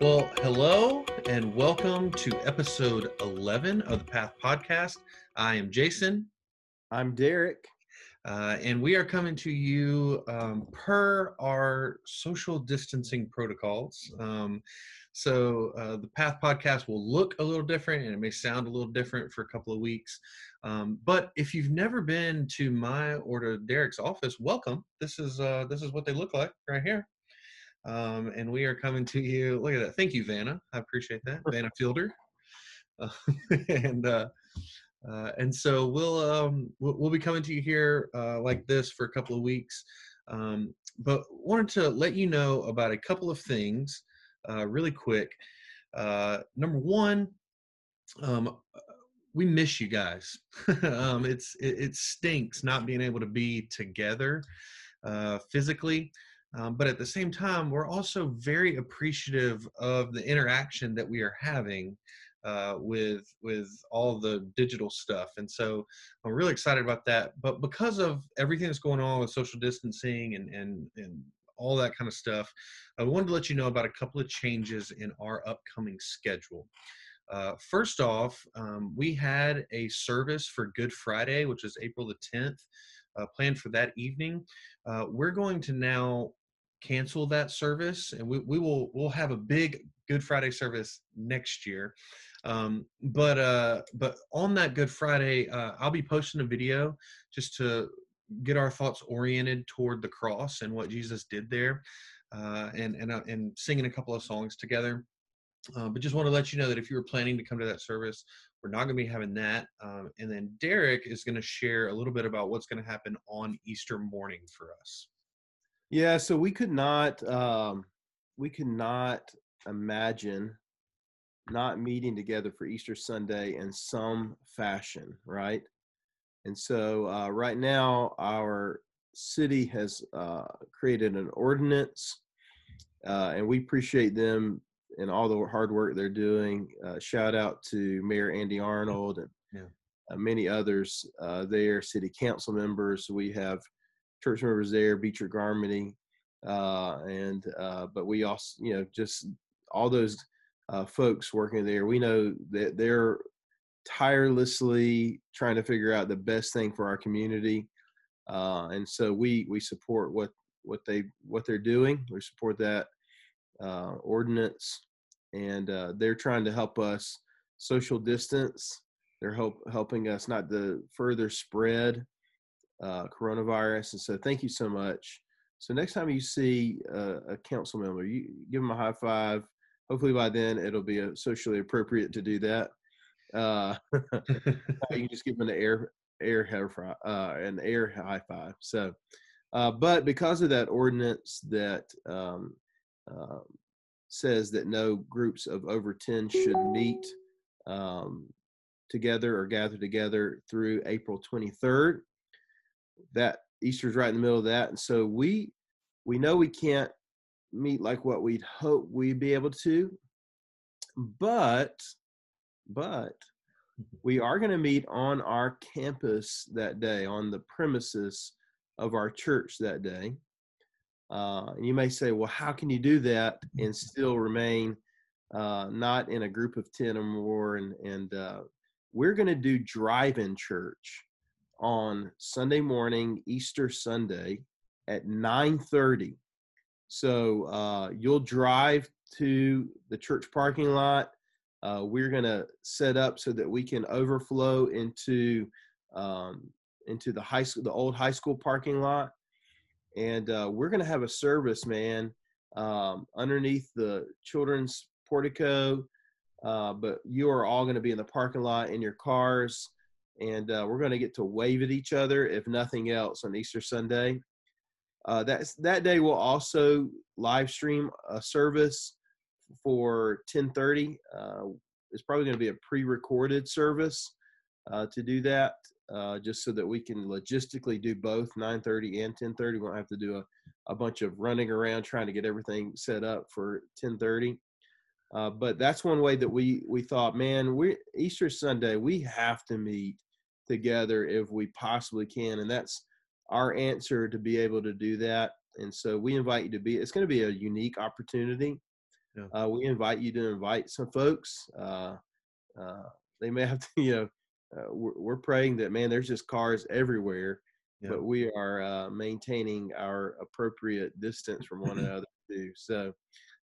Well, hello and welcome to episode 11 of the Path Podcast. I am Jason. I'm Derek. Uh, and we are coming to you um, per our social distancing protocols. Um, so uh, the Path Podcast will look a little different and it may sound a little different for a couple of weeks. Um, but if you've never been to my or to Derek's office, welcome. This is uh, this is what they look like right here. Um, and we are coming to you. Look at that. Thank you, Vanna. I appreciate that, Vanna Fielder. Uh, and uh, uh, and so we'll, um, we'll we'll be coming to you here uh, like this for a couple of weeks. Um, but wanted to let you know about a couple of things uh, really quick. Uh, number one, um, we miss you guys. um, it's it, it, stinks not being able to be together uh, physically. Um, but at the same time, we're also very appreciative of the interaction that we are having uh, with with all the digital stuff, and so I'm really excited about that. But because of everything that's going on with social distancing and and and all that kind of stuff, I wanted to let you know about a couple of changes in our upcoming schedule. Uh, first off, um, we had a service for Good Friday, which is April the 10th, uh, planned for that evening. Uh, we're going to now cancel that service and we, we will we'll have a big good friday service next year. Um, but uh, but on that good friday uh, i'll be posting a video just to get our thoughts oriented toward the cross and what jesus did there uh, and and uh, and singing a couple of songs together. Uh, but just want to let you know that if you were planning to come to that service we're not going to be having that um, and then derek is going to share a little bit about what's going to happen on easter morning for us yeah, so we could not um, we could not imagine not meeting together for Easter Sunday in some fashion, right? And so uh, right now, our city has uh, created an ordinance, uh, and we appreciate them and all the hard work they're doing. Uh, shout out to Mayor Andy Arnold and yeah. Uh, many others uh, there, city council members. We have church members there, Beecher Garmany, uh, and uh, but we also, you know, just all those uh, folks working there. We know that they're tirelessly trying to figure out the best thing for our community, uh, and so we we support what what they what they're doing. We support that uh, ordinance, and uh, they're trying to help us social distance. They're help, helping us not to further spread uh, coronavirus. And so thank you so much. So next time you see a, a council member, you give them a high five. Hopefully by then it'll be socially appropriate to do that. Uh, you can just give them an air air hair uh, an air high five. So, uh, but because of that ordinance that um, uh, says that no groups of over ten should meet um, together or gather together through April 23rd that Easter's right in the middle of that, and so we we know we can't meet like what we'd hope we'd be able to, but but we are going to meet on our campus that day on the premises of our church that day. Uh, and you may say, well, how can you do that and still remain uh, not in a group of 10 or more? And, and uh, we're going to do drive in church on Sunday morning, Easter Sunday at 9:30. So uh, you'll drive to the church parking lot. Uh, we're going to set up so that we can overflow into um, into the high school, the old high school parking lot, and uh, we're going to have a service, man, um, underneath the children's portico. Uh, but you are all going to be in the parking lot in your cars and uh, we're going to get to wave at each other, if nothing else, on Easter Sunday. Uh, that's that day we'll also live stream a service for 10:30. Uh, it's probably going to be a pre-recorded service uh, to do that, uh, just so that we can logistically do both 9:30 and 10:30. We won't have to do a, a bunch of running around trying to get everything set up for 10:30. Uh, but that's one way that we we thought, man, we Easter Sunday we have to meet together if we possibly can. And that's our answer to be able to do that. And so we invite you to be, it's going to be a unique opportunity. yeah. uh, we invite you to invite some folks. Uh, uh, they may have to, you know, uh, we're, we're, praying that man, there's just cars everywhere, yeah. but we are uh, maintaining our appropriate distance from one another too. So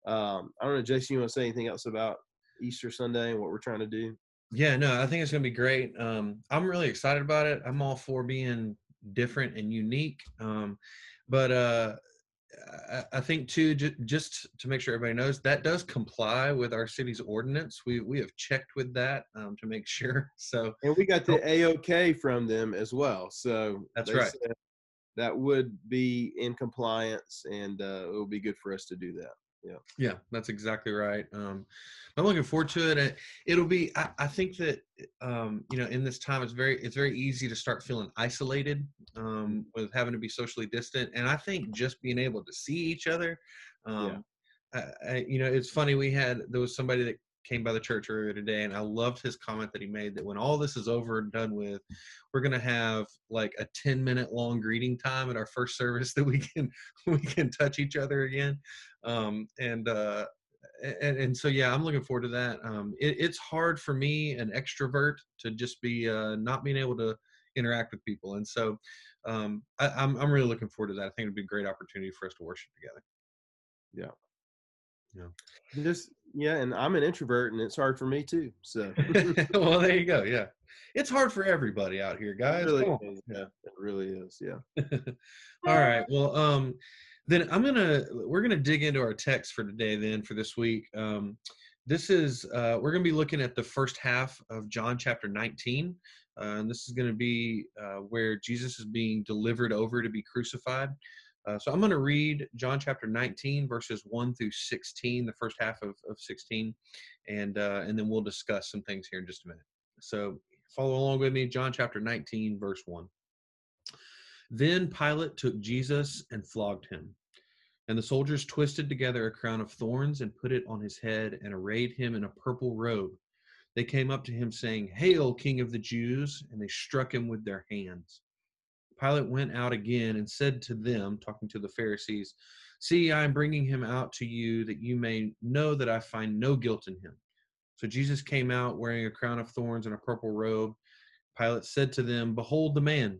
um, I don't know, Jason, you want to say anything else about Easter Sunday and what we're trying to do? Yeah, no, I think it's going to be great. Um, I'm really excited about it. I'm all for being different and unique. Um, but uh, I think too, just to make sure everybody knows, that does comply with our city's ordinance. We we have checked with that um, to make sure. So and we got the AOK from them as well. So that's right. That would be in compliance, and uh, it will be good for us to do that yeah yeah that's exactly right um i'm looking forward to it and it'll be i, I think that um you know in this time it's very it's very easy to start feeling isolated um with having to be socially distant and i think just being able to see each other um yeah. I, I, you know it's funny we had there was somebody that came by the church earlier today and I loved his comment that he made that when all this is over and done with, we're gonna have like a 10 minute long greeting time at our first service that we can we can touch each other again. Um, and uh and, and so yeah, I'm looking forward to that. Um, it, it's hard for me, an extrovert, to just be uh, not being able to interact with people, and so um, I, I'm I'm really looking forward to that. I think it'd be a great opportunity for us to worship together. Yeah, yeah. Just yeah, and I'm an introvert, and it's hard for me too. So, well, there you go. Yeah, it's hard for everybody out here, guys. It really is. Yeah, it really is. Yeah. All right. Well, um, then I'm gonna we're gonna dig into our text for today. Then for this week, um, this is uh, we're gonna be looking at the first half of John chapter 19. Uh, and this is to be uh, where Jesus is being delivered over to be crucified. Uh, so I'm to read John chapter 19, verses 1 through 16, the first half of, of 16, and uh, and then we'll discuss some things here in just a minute. So follow along with me, John chapter 19, verse 1. Then Pilate took Jesus and flogged him. And the soldiers twisted together a crown of thorns and put it on his head and arrayed him in a purple robe. They came up to him, saying, Hail, King of the Jews! And they struck him with their hands. Pilate went out again and said to them, talking to the Pharisees, See, I am bringing him out to you that you may know that I find no guilt in him. So Jesus came out wearing a crown of thorns and a purple robe. Pilate said to them, Behold the man.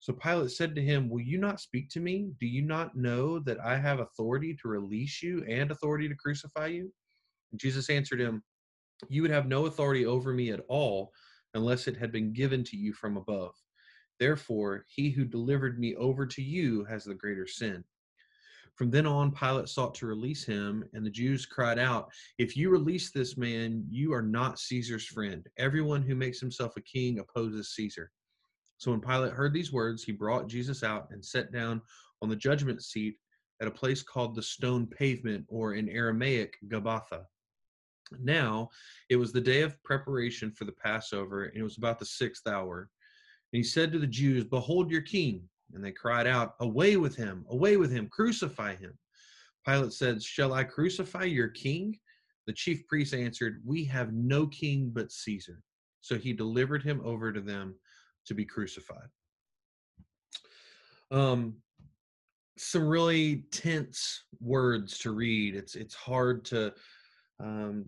So Pilate said to him, Will you not speak to me? Do you not know that I have authority to release you and authority to crucify you? And Jesus answered him, You would have no authority over me at all unless it had been given to you from above. Therefore, he who delivered me over to you has the greater sin. From then on, Pilate sought to release him, and the Jews cried out, If you release this man, you are not Caesar's friend. Everyone who makes himself a king opposes Caesar. So when Pilate heard these words, he brought Jesus out and sat down on the judgment seat at a place called the stone pavement, or in Aramaic, Gabbatha. Now it was the day of preparation for the Passover, and it was about the sixth hour. And he said to the Jews, Behold your king. And they cried out, Away with him, away with him, crucify him. Pilate said, Shall I crucify your king? The chief priests answered, We have no king but Caesar. So he delivered him over to them to be crucified. Um, some really tense words to read. It's it's hard to um,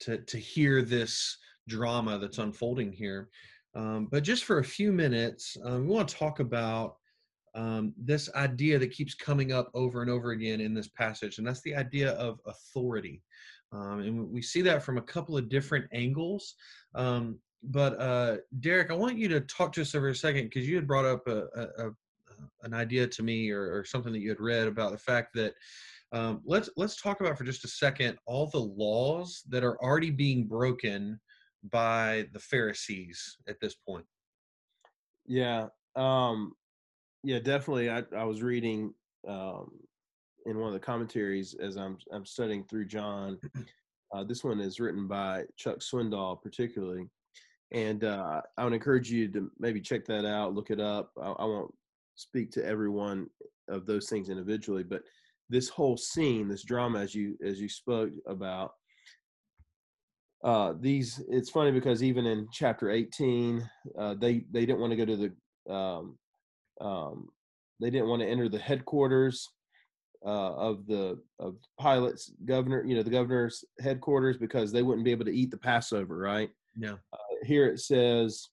to to hear this drama that's unfolding here. Um, but just for a few minutes, um, we want to talk about um, this idea that keeps coming up over and over again in this passage, and that's the idea of authority. Um, and we see that from a couple of different angles. Um, but uh, Derek, I want you to talk to us for a second because you had brought up a, a, a, an idea to me or, or, something that you had read about the fact that um, let's let's talk about for just a second all the laws that are already being broken by the Pharisees at this point. Yeah. Um, yeah, definitely. I, I was reading um, in one of the commentaries as I'm I'm studying through John. Uh, this one is written by Chuck Swindoll, particularly. And uh, I would encourage you to maybe check that out, look it up. I, I won't speak to everyone of those things individually, but this whole scene, this drama, as you as you spoke about, uh, these it's funny because even in chapter 18, uh, they they didn't want to go to the um, um, they didn't want to enter the headquarters uh, of the of Pilate's governor, you know, the governor's headquarters because they wouldn't be able to eat the Passover, right? Yeah. Uh, here it says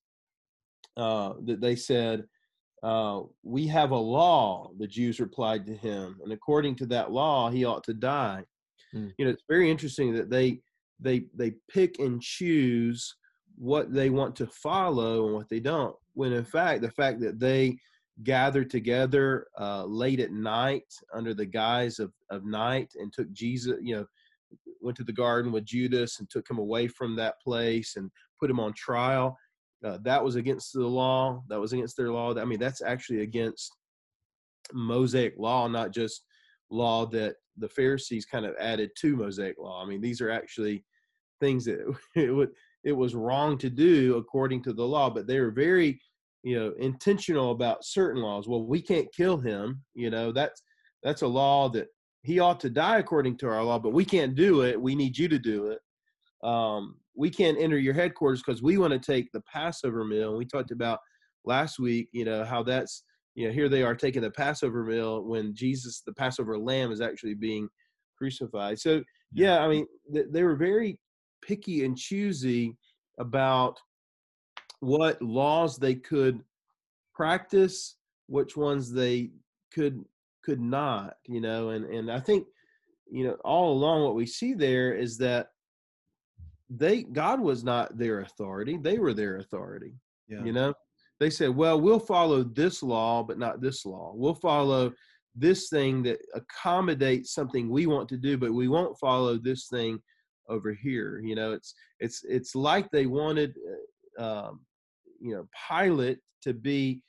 uh, that they said, uh, "We have a law." The Jews replied to him, and according to that law, he ought to die. Mm. You know, it's very interesting that they they they pick and choose what they want to follow and what they don't. When in fact, the fact that they gathered together uh, late at night under the guise of, of night and took Jesus, you know, went to the garden with Judas and took him away from that place and put him on trial. Uh, that was against the law. That was against their law. I mean, that's actually against Mosaic law, not just law that the Pharisees kind of added to Mosaic law. I mean, these are actually things that it would it was wrong to do according to the law, but they were very you know intentional about certain laws well we can't kill him you know that's that's a law that he ought to die according to our law but we can't do it. We need you to do it. Um, we can't enter your headquarters because we want to take the passover meal. And we talked about last week you know how that's you know here they are taking the passover meal when jesus the passover lamb is actually being crucified. So yeah. i mean th- they were very picky and choosy about what laws they could practice, which ones they could could not, you know, and and I think you know all along what we see there is that they God was not their authority, they were their authority. Yeah. You know, they said, "Well, we'll follow this law, but not this law. We'll follow this thing that accommodates something we want to do, but we won't follow this thing over here." You know, it's it's it's like they wanted uh, um, you know Pilate to be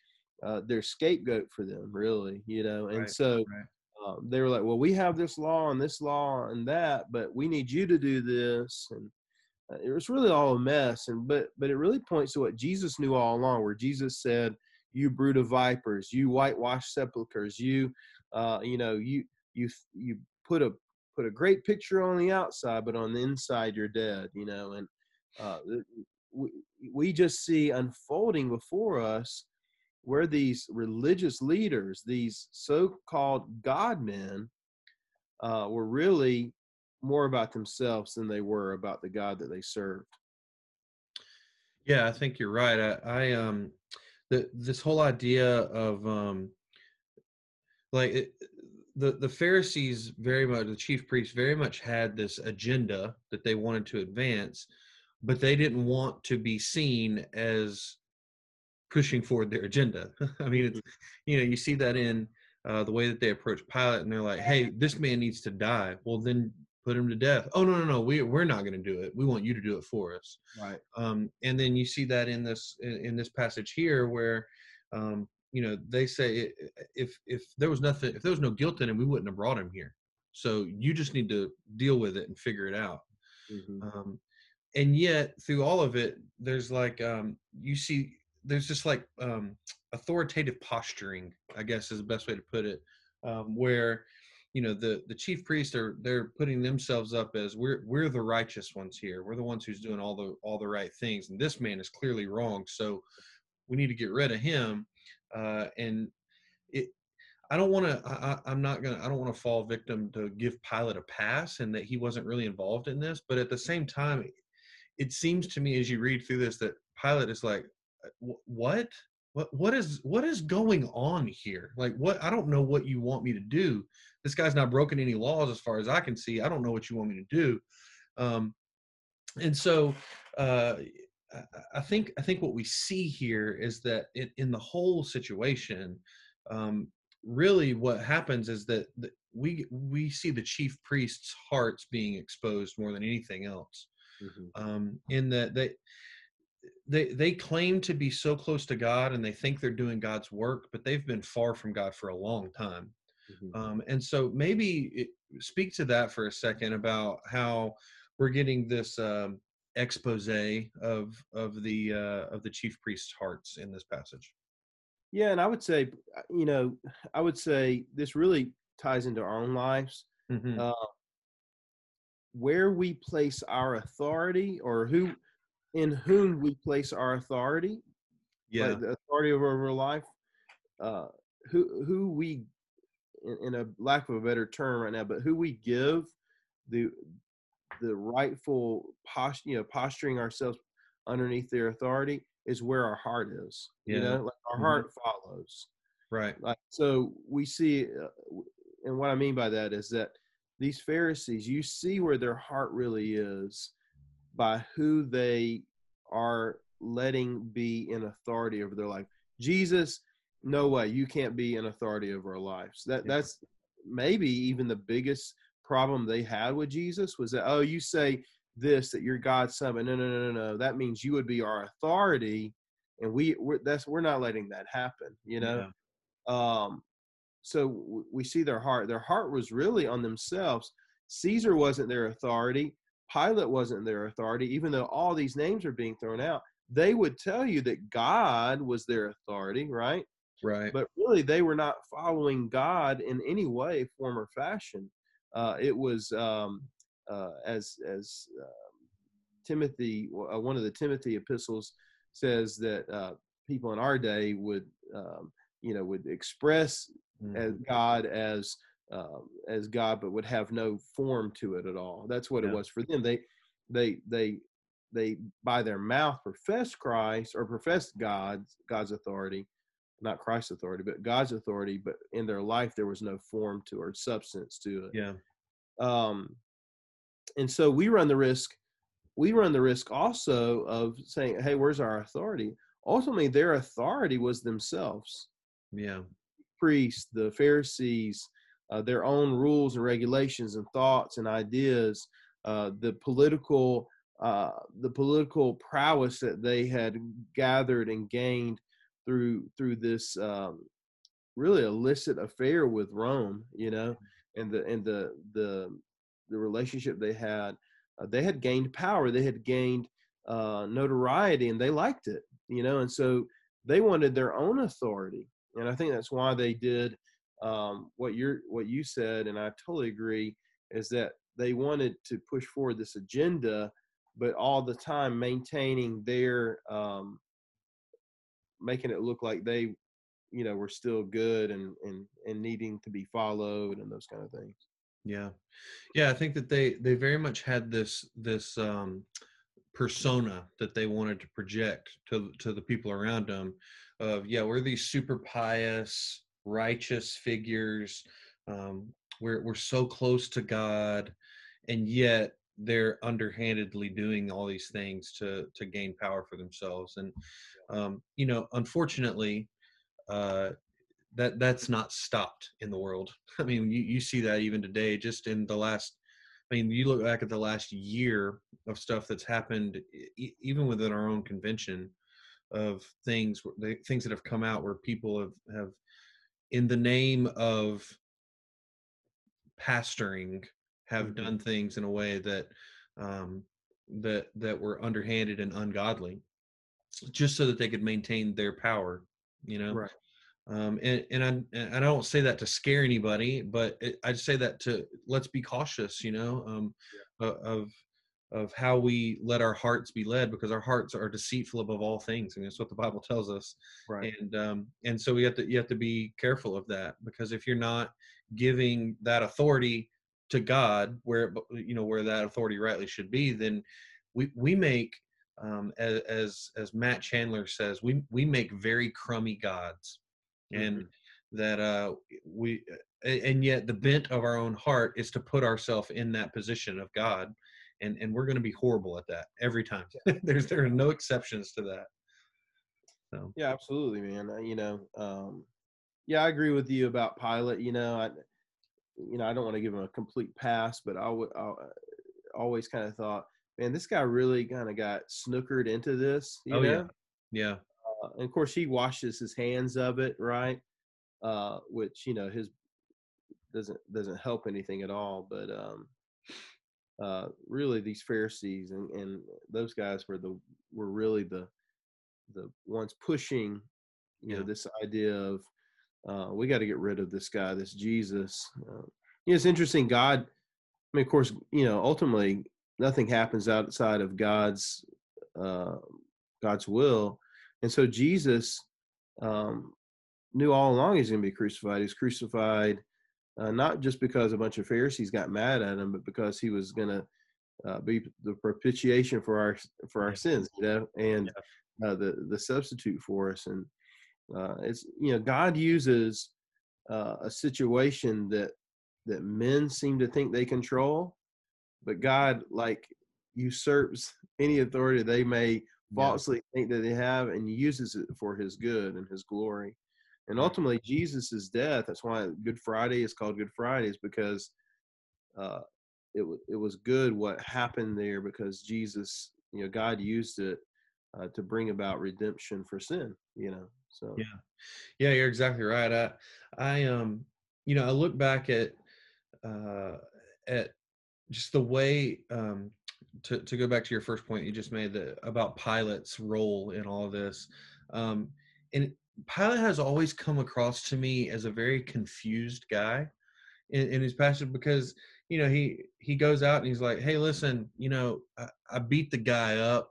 uh, their scapegoat for them, really, you know. And right, so right. Uh, they were like, "Well, we have this law and this law and that, but we need you to do this." And uh, it was really all a mess. And but but it really points to what Jesus knew all along, where Jesus said, "You brood of vipers, you whitewashed sepulchres, you, uh, you know, you you you put a put a great picture on the outside, but on the inside you're dead." You know, and uh, we, we just see unfolding before us where these religious leaders, these so-called God men, uh, were really more about themselves than they were about the God that they served. Yeah, I think you're right. I, I um, the this whole idea of um, like it, the the Pharisees very much, the chief priests very much had this agenda that they wanted to advance, but they didn't want to be seen as pushing forward their agenda. I mean, it's you know you see that in uh, the way that they approach Pilate, and they're like, "Hey, this man needs to die." Well, then put him to death. Oh no, no, no, we we're not going to do it. We want you to do it for us. Right. Um, and then you see that in this in, in this passage here, where um, you know they say if if there was nothing, if there was no guilt in him, we wouldn't have brought him here. So you just need to deal with it and figure it out. Mm-hmm. Um, and yet through all of it there's like um you see there's just like um authoritative posturing i guess is the best way to put it um where you know the the chief priests are they're putting themselves up as we're we're the righteous ones here we're the ones who's doing all the all the right things and this man is clearly wrong so we need to get rid of him uh and it I don't want to. I'm not gonna. I don't want to fall victim to give Pilate a pass and that he wasn't really involved in this. But at the same time, it seems to me as you read through this that Pilate is like, what? What what is what is going on here? Like what I don't know what you want me to do. This guy's not broken any laws as far as I can see. I don't know what you want me to do. Um, and so uh, I think I think what we see here is that it, in the whole situation, um, really what happens is that we we see the chief priest's hearts being exposed more than anything else mm-hmm. um, in that they they they claim to be so close to God and they think they're doing God's work, but they've been far from God for a long time. Mm-hmm. Um, and so maybe it, speak to that for a second about how we're getting this um, expose of of the uh, of the chief priest's hearts in this passage. Yeah, and I would say, uh, you know, I would say this really ties into our own lives. Mhm. Uh, where we place our authority, or who, in whom we place our authority, yeah, like the authority over our life, uh, who who we, in, a lack of a better term right now, but who we give the the rightful posture, you know, posturing ourselves underneath their authority is where our heart is. You know, like our Mhm. heart follows. right. Like so, we see, uh, and what I mean by that is that these Pharisees, you see where their heart really is by who they are letting be in authority over their life. Jesus, no way, you can't be in authority over our lives. That Yeah. that's maybe even the biggest problem they had with Jesus was that oh, you say this that you're God's son, but no, no, no, no, no. That means you would be our authority, and we we're, that's we're not letting that happen. You know Yeah. um so w- we see their heart their heart was really on themselves caesar wasn't their authority pilate wasn't their authority even though all these names are being thrown out they would tell you that god was their authority right Right. but really they were not following god in any way form or fashion uh, it was um, uh, as as um, timothy uh, one of the timothy epistles says that uh, people in our day would um, you know would express Mhm. as god as um, as god but would have no form to it at all that's what Yeah. it was for them they they they they by their mouth professed christ or professed god's god's authority not christ's authority but god's authority but in their life there was no form to or substance to it yeah. um, and so we run the risk we run the risk also of saying hey where's our authority ultimately their authority was themselves Yeah. priests the pharisees uh, their own rules and regulations and thoughts and ideas uh, the political uh, the political prowess that they had gathered and gained through through this um, really illicit affair with Rome, you know, and the and the the the relationship they had. Uh, they had gained power. They had gained uh, notoriety, and they liked it, you know. And so they wanted their own authority, and I think that's why they did um, what you're what you said, and I totally agree. Is that they wanted to push forward this agenda, but all the time maintaining their um, making it look like they you know were still good and and and needing to be followed and those kind of things Yeah. Yeah, I think that they they very much had this this um persona that they wanted to project to to the people around them of yeah, we're these super pious, righteous figures. Um we're we're so close to God and yet they're underhandedly doing all these things to to gain power for themselves and um you know unfortunately uh that that's not stopped in the world. I mean, you, you see that even today, just in the last. I mean, you look back at the last year of stuff that's happened, e- even within our own convention, of things the things that have come out where people have have, in the name of pastoring, have Mhm. done things in a way that um, that that were underhanded and ungodly, just so that they could maintain their power. You know, right um, and and I and I don't say that to scare anybody, but it, I say that to let's be cautious, you know, um, o- of of how we let our hearts be led, because our hearts are deceitful above all things, and that's what the Bible tells us. right And um, and so we have to you have to be careful of that, because if you're not giving that authority to God, where you know where that authority rightly should be, then we we make um, as as as Matt Chandler says, we we make very crummy gods and Mhm. that uh we and yet the bent of our own heart is to put ourselves in that position of god and and we're going to be horrible at that every time. There's there are no exceptions to that. So. Yeah absolutely man. Uh, you know um yeah i agree with you about Pilate you know i you know i don't want to give him a complete pass but i would I always kind of thought man this guy really kind of got snookered into this you oh know? Yeah yeah. Uh, and of course he washes his hands of it right? Uh which you know his doesn't doesn't help anything at all but um uh, really these Pharisees and, and those guys were the were really the the ones pushing you yeah. know this idea of uh, we got to get rid of this guy, this Jesus. Uh, you know, it's interesting. God, I mean, of course, you know, ultimately nothing happens outside of God's uh, God's will, and so Jesus um, knew all along he's going to be crucified. He's crucified uh, not just because a bunch of Pharisees got mad at him, but because he was going to uh, be the propitiation for our for our sins, you know, and uh, the the substitute for us. And uh, it's you know God uses uh, a situation that that men seem to think they control, but God like usurps any authority they may falsely yeah. think that they have and uses it for His good and His glory. And ultimately, Jesus' death, that's why Good Friday is called Good Friday, is because uh, it, it was good what happened there because Jesus, you know, God used it uh, to bring about redemption for sin, you know. So, yeah. Yeah, you're exactly right. I, I, um, you know, I look back at, uh, at just the way, um, to, to go back to your first point you just made about Pilate's role in all of this. Um, and Pilate has always come across to me as a very confused guy in, in his passage because you know he he goes out and he's like, hey, listen, you know, I, I beat the guy up.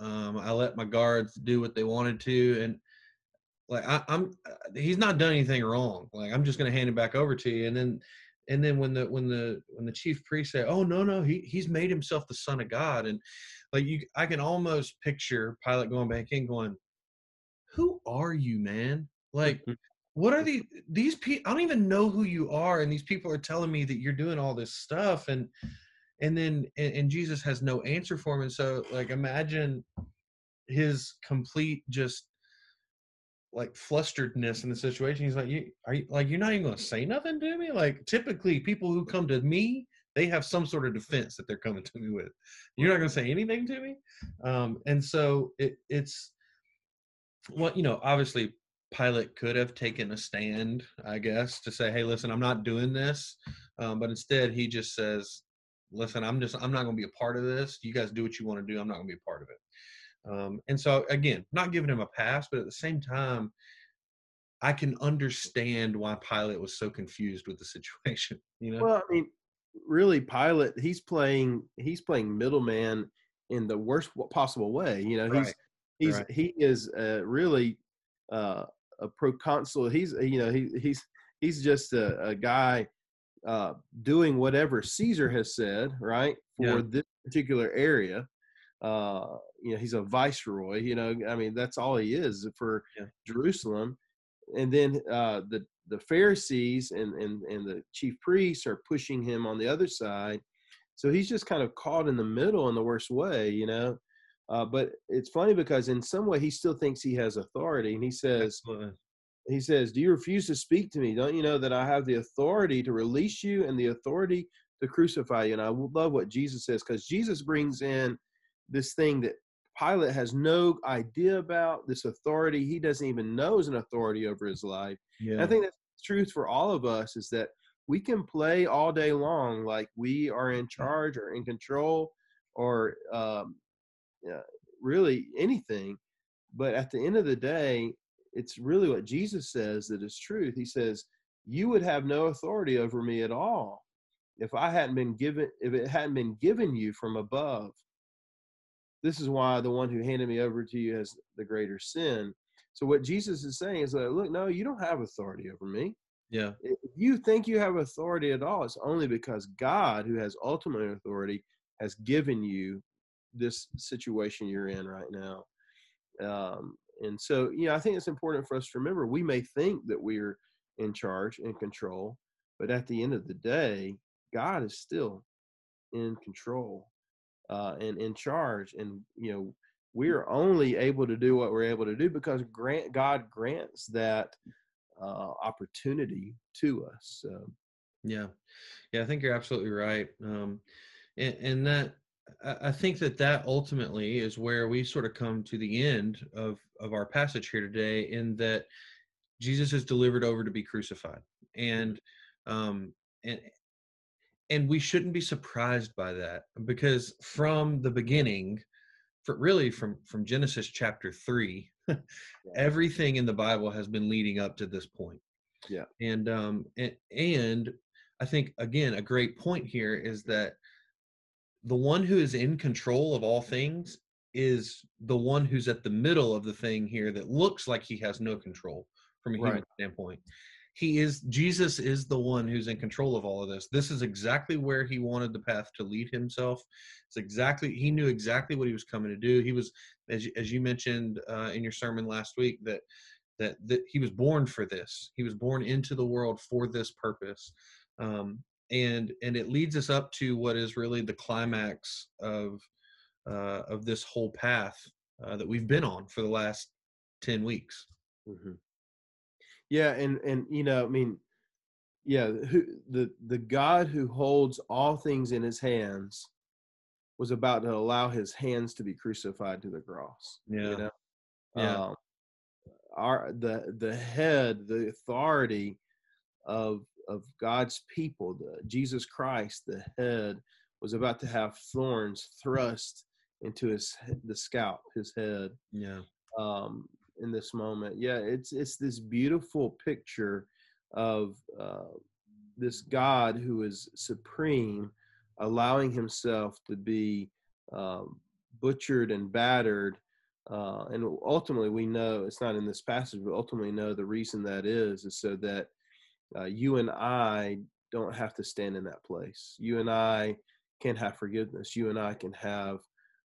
Um, I let my guards do what they wanted to, and like I, am uh, he's not done anything wrong. Like I'm just gonna hand him back over to you, and then and then when the when the when the chief priest say, oh no no he he's made himself the son of God, and like you I can almost picture Pilate going back in going, who are you, man? Like, mm-hmm. what are these these people? I don't even know who you are, and these people are telling me that you're doing all this stuff, and and then and, and Jesus has no answer for him, and so like imagine his complete just like flusteredness in the situation. He's like, "You are you like you're not even going to say nothing to me?" Like typically, people who come to me, they have some sort of defense that they're coming to me with. You're not going to say anything to me, um, and so it, it's well, you know, obviously Pilate could have taken a stand, I guess, to say, "Hey, listen, I'm not doing this," um, but instead he just says, "Listen, I'm just I'm not going to be a part of this. You guys do what you want to do. I'm not going to be a part of it." Um, and so again, not giving him a pass, but at the same time, I can understand why Pilate was so confused with the situation. You know, well, I mean, really, Pilate he's playing he's playing middleman in the worst possible way. You know, right. He's right. he is uh, really uh, a proconsul. He's you know he he's he's just a, a guy uh, doing whatever Caesar has said, right, for yeah. this particular area. Uh, you know, he's a viceroy. You know, I mean, that's all he is for yeah. Jerusalem. And then uh, the the Pharisees and, and and the chief priests are pushing him on the other side. So he's just kind of caught in the middle in the worst way, you know. Uh, but it's funny because in some way he still thinks he has authority, and he says, "He says, do you refuse to speak to me? Don't you know that I have the authority to release you and the authority to crucify you?" And I love what Jesus says because Jesus brings in this thing that Pilate has no idea about. This authority he doesn't even know is an authority over his life. Yeah. I think that's truth for all of us is that we can play all day long like we are in charge or in control or um, uh, really anything. But at the end of the day, it's really what Jesus says that is truth. He says, You would have no authority over me at all if I hadn't been given, if it hadn't been given you from above. This is why the one who handed me over to you has the greater sin. So what Jesus is saying is that look, no, you don't have authority over me. Yeah. If you think you have authority at all, it's only because God, who has ultimate authority, has given you this situation you're in right now. Um, and so, you know, I think it's important for us to remember we may think that we're in charge and control, but at the end of the day, God is still in control uh, and in charge. And, you know, we're only able to do what we're able to do because grant God grants that uh, opportunity to us. So. Yeah, yeah, I think you're absolutely right. Um, and, and that I think that that ultimately is where we sort of come to the end of of our passage here today, in that Jesus is delivered over to be crucified, and um, and and we shouldn't be surprised by that because from the beginning for really from from genesis chapter 3 everything in the bible has been leading up to this point. Yeah. And um and, and i think again a great point here is that the one who is in control of all things is the one who's at the middle of the thing here that looks like he has no control from a human right. standpoint. He is jesus is the one who's in control of all of this. This is exactly where he wanted the path to lead himself. It's exactly he knew exactly what he was coming to do. He was as, as you mentioned uh, in your sermon last week that, that that he was born for this. He was born into the world for this purpose. Um, and and it leads us up to what is really the climax of uh, of this whole path uh, that we've been on for the last 10 weeks mm-hmm. Yeah, and and you know, I mean, yeah, who the the God who holds all things in His hands was about to allow His hands to be crucified to the cross. Yeah, you know? yeah. Um, our the the head, the authority of of God's people, the Jesus Christ, the head, was about to have thorns thrust into his the scalp, his head. Yeah. Um, in this moment. Yeah, it's it's this beautiful picture of uh, this God who is supreme, allowing Himself to be um, butchered and battered. Uh, and ultimately, we know it's not in this passage, but ultimately know the reason that is is so that uh, you and I don't have to stand in that place. You and I can have forgiveness. You and I can have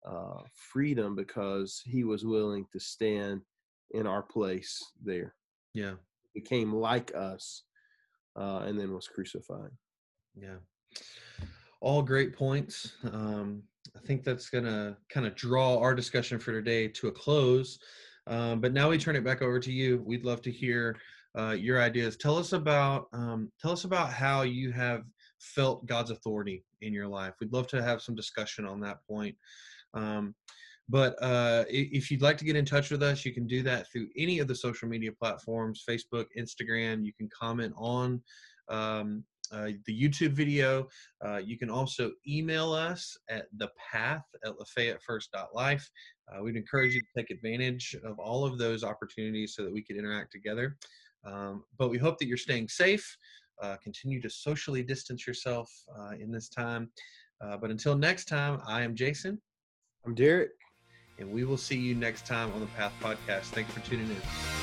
uh, freedom because He was willing to stand in our place there. Yeah. He Became like us uh, and then was crucified. Yeah. All great points. Um, I think that's going to kind of draw our discussion for today to a close. Um, but now we turn it back over to you. We'd love to hear uh, your ideas. Tell us about um, tell us about how you have felt God's authority in your life. We'd love to have some discussion on that point. Um, but uh, if you'd like to get in touch with us, you can do that through any of the social media platforms Facebook, Instagram. You can comment on um, uh, the YouTube video. Uh, you can also email us at the path at lafayettefirst.life. Uh, we'd encourage you to take advantage of all of those opportunities so that we could interact together. Um, but we hope that you're staying safe. Uh, continue to socially distance yourself uh, in this time. Uh, but until next time, I am Jason. I'm Derek and we will see you next time on the Path Podcast. Thanks for tuning in.